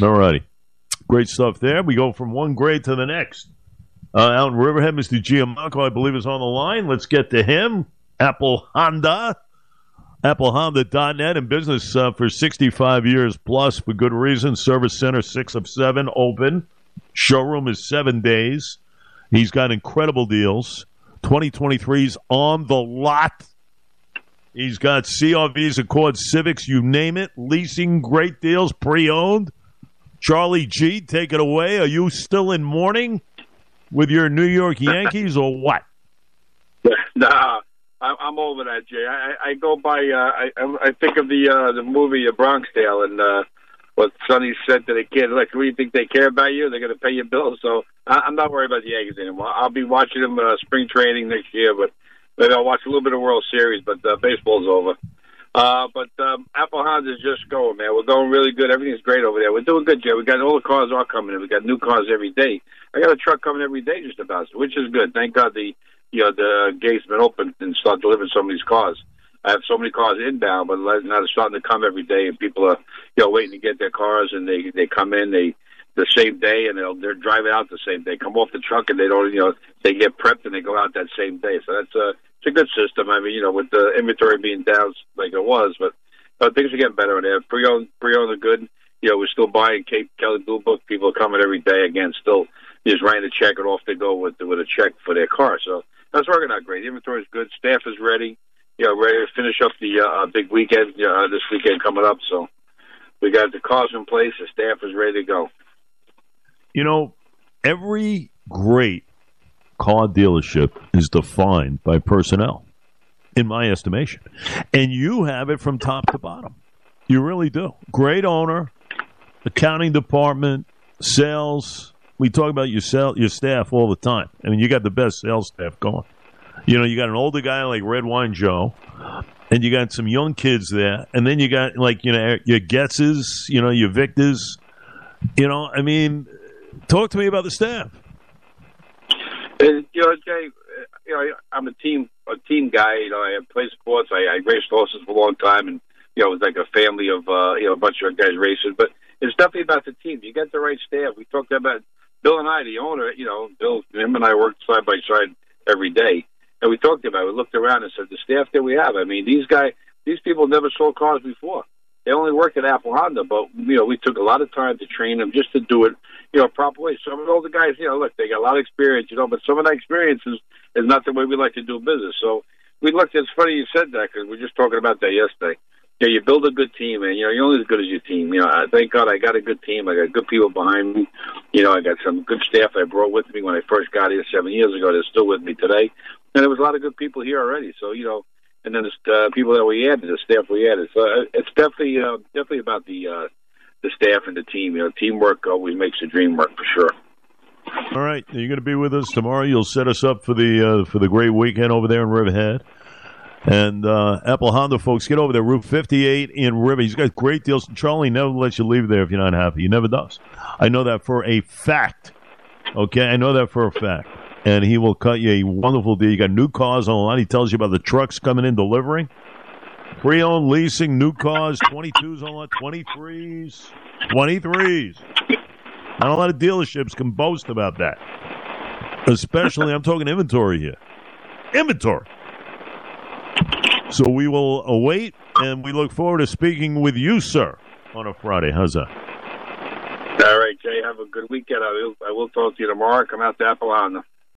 All righty. Great stuff there. We go from one grade to the next. Uh, out in Riverhead, Mr. Giamacco, I believe, is on the line. Let's get to him. Apple Honda. AppleHonda.net in business uh, for 65 years plus for good reason. Service center, six of seven, open. Showroom is seven days. He's got incredible deals. 2023's on the lot. He's got CRVs, Accords, Civics, you name it. Leasing, great deals, pre owned. Charlie G, take it away. Are you still in mourning with your New York Yankees or what? nah, I'm over that, Jay. I, I go by. Uh, I I think of the uh, the movie uh, Bronx Tale and uh, what Sonny said to the kid. Like, what do you think they care about you? They're going to pay your bills. So I, I'm not worried about the Yankees anymore. I'll be watching them uh, spring training next year, but maybe I'll watch a little bit of World Series. But uh, baseball's over. Uh, but um, Apple Honda's just going, man. We're going really good. Everything's great over there. We're doing good, Jay. We got all the cars are coming in. We got new cars every day. I got a truck coming every day, just about, which is good. Thank God the you know the gates been open and start delivering some of these cars. I have so many cars inbound, but now they're starting to come every day, and people are you know waiting to get their cars, and they they come in they the same day, and they'll they're driving out the same day. Come off the truck, and they don't you know they get prepped and they go out that same day. So that's a it's a good system. I mean, you know, with the inventory being down like it was, but but things are getting better in there. Pre-owned, pre-owned are good. You know, we're still buying Cape Kelley Blue Book. People are coming every day again. Still, just writing a check and off they go with with a check for their car. So that's working out great. The inventory is good. Staff is ready. You know, ready to finish up the uh, big weekend. Know, this weekend coming up. So we got the cars in place. The staff is ready to go. You know, every great car dealership is defined by personnel, in my estimation. And you have it from top to bottom. You really do. Great owner, accounting department, sales. We talk about your sell, your staff all the time. I mean, you got the best sales staff going. You know, you got an older guy like Red Wine Joe, and you got some young kids there, and then you got like you know your Getzes, you know your Victors. You know, I mean, talk to me about the staff. You know, Jay, you know, I'm a team a team guy. You know, I play sports. I, I raced horses for a long time, and you know, it was like a family of uh, you know a bunch of guys racing. But it's definitely about the team. You get the right staff. We talked about Bill and I, the owner. You know, Bill, him and I worked side by side every day, and we talked about. it. We looked around and said, the staff that we have. I mean, these guys, these people never sold cars before. They only worked at Apple Honda, but you know, we took a lot of time to train them just to do it you know, proper way. Some of the guys, you know, look, they got a lot of experience, you know, but some of that experience is, is not the way we like to do business. So we looked, it's funny you said that because we are just talking about that yesterday. Yeah, you build a good team, and you know you're only as good as your team. You know, I, thank God I got a good team. I got good people behind me. You know, I got some good staff I brought with me when I first got here seven years ago. They're still with me today, and there was a lot of good people here already. So you know, and then the uh, people that we added, the staff we added. So uh, it's definitely uh, definitely about the uh, the staff and the team. You know, teamwork always makes the dream work for sure. All right, you're going to be with us tomorrow. You'll set us up for the uh, for the great weekend over there in Riverhead. And uh, Apple Honda folks, get over there, Route 58 in River. He's got great deals. Charlie never lets you leave there if you're not happy. He never does. I know that for a fact. Okay, I know that for a fact. And he will cut you a wonderful deal. You got new cars on the line. He tells you about the trucks coming in delivering. Pre-owned leasing, new cars, 22s on lot, 23s, 23s. Not a lot of dealerships can boast about that. Especially, I'm talking inventory here. Inventory. So we will await, and we look forward to speaking with you, sir, on a Friday. How's that? All right, Jay. Have a good weekend. I will, I will talk to you tomorrow. Come out to Apple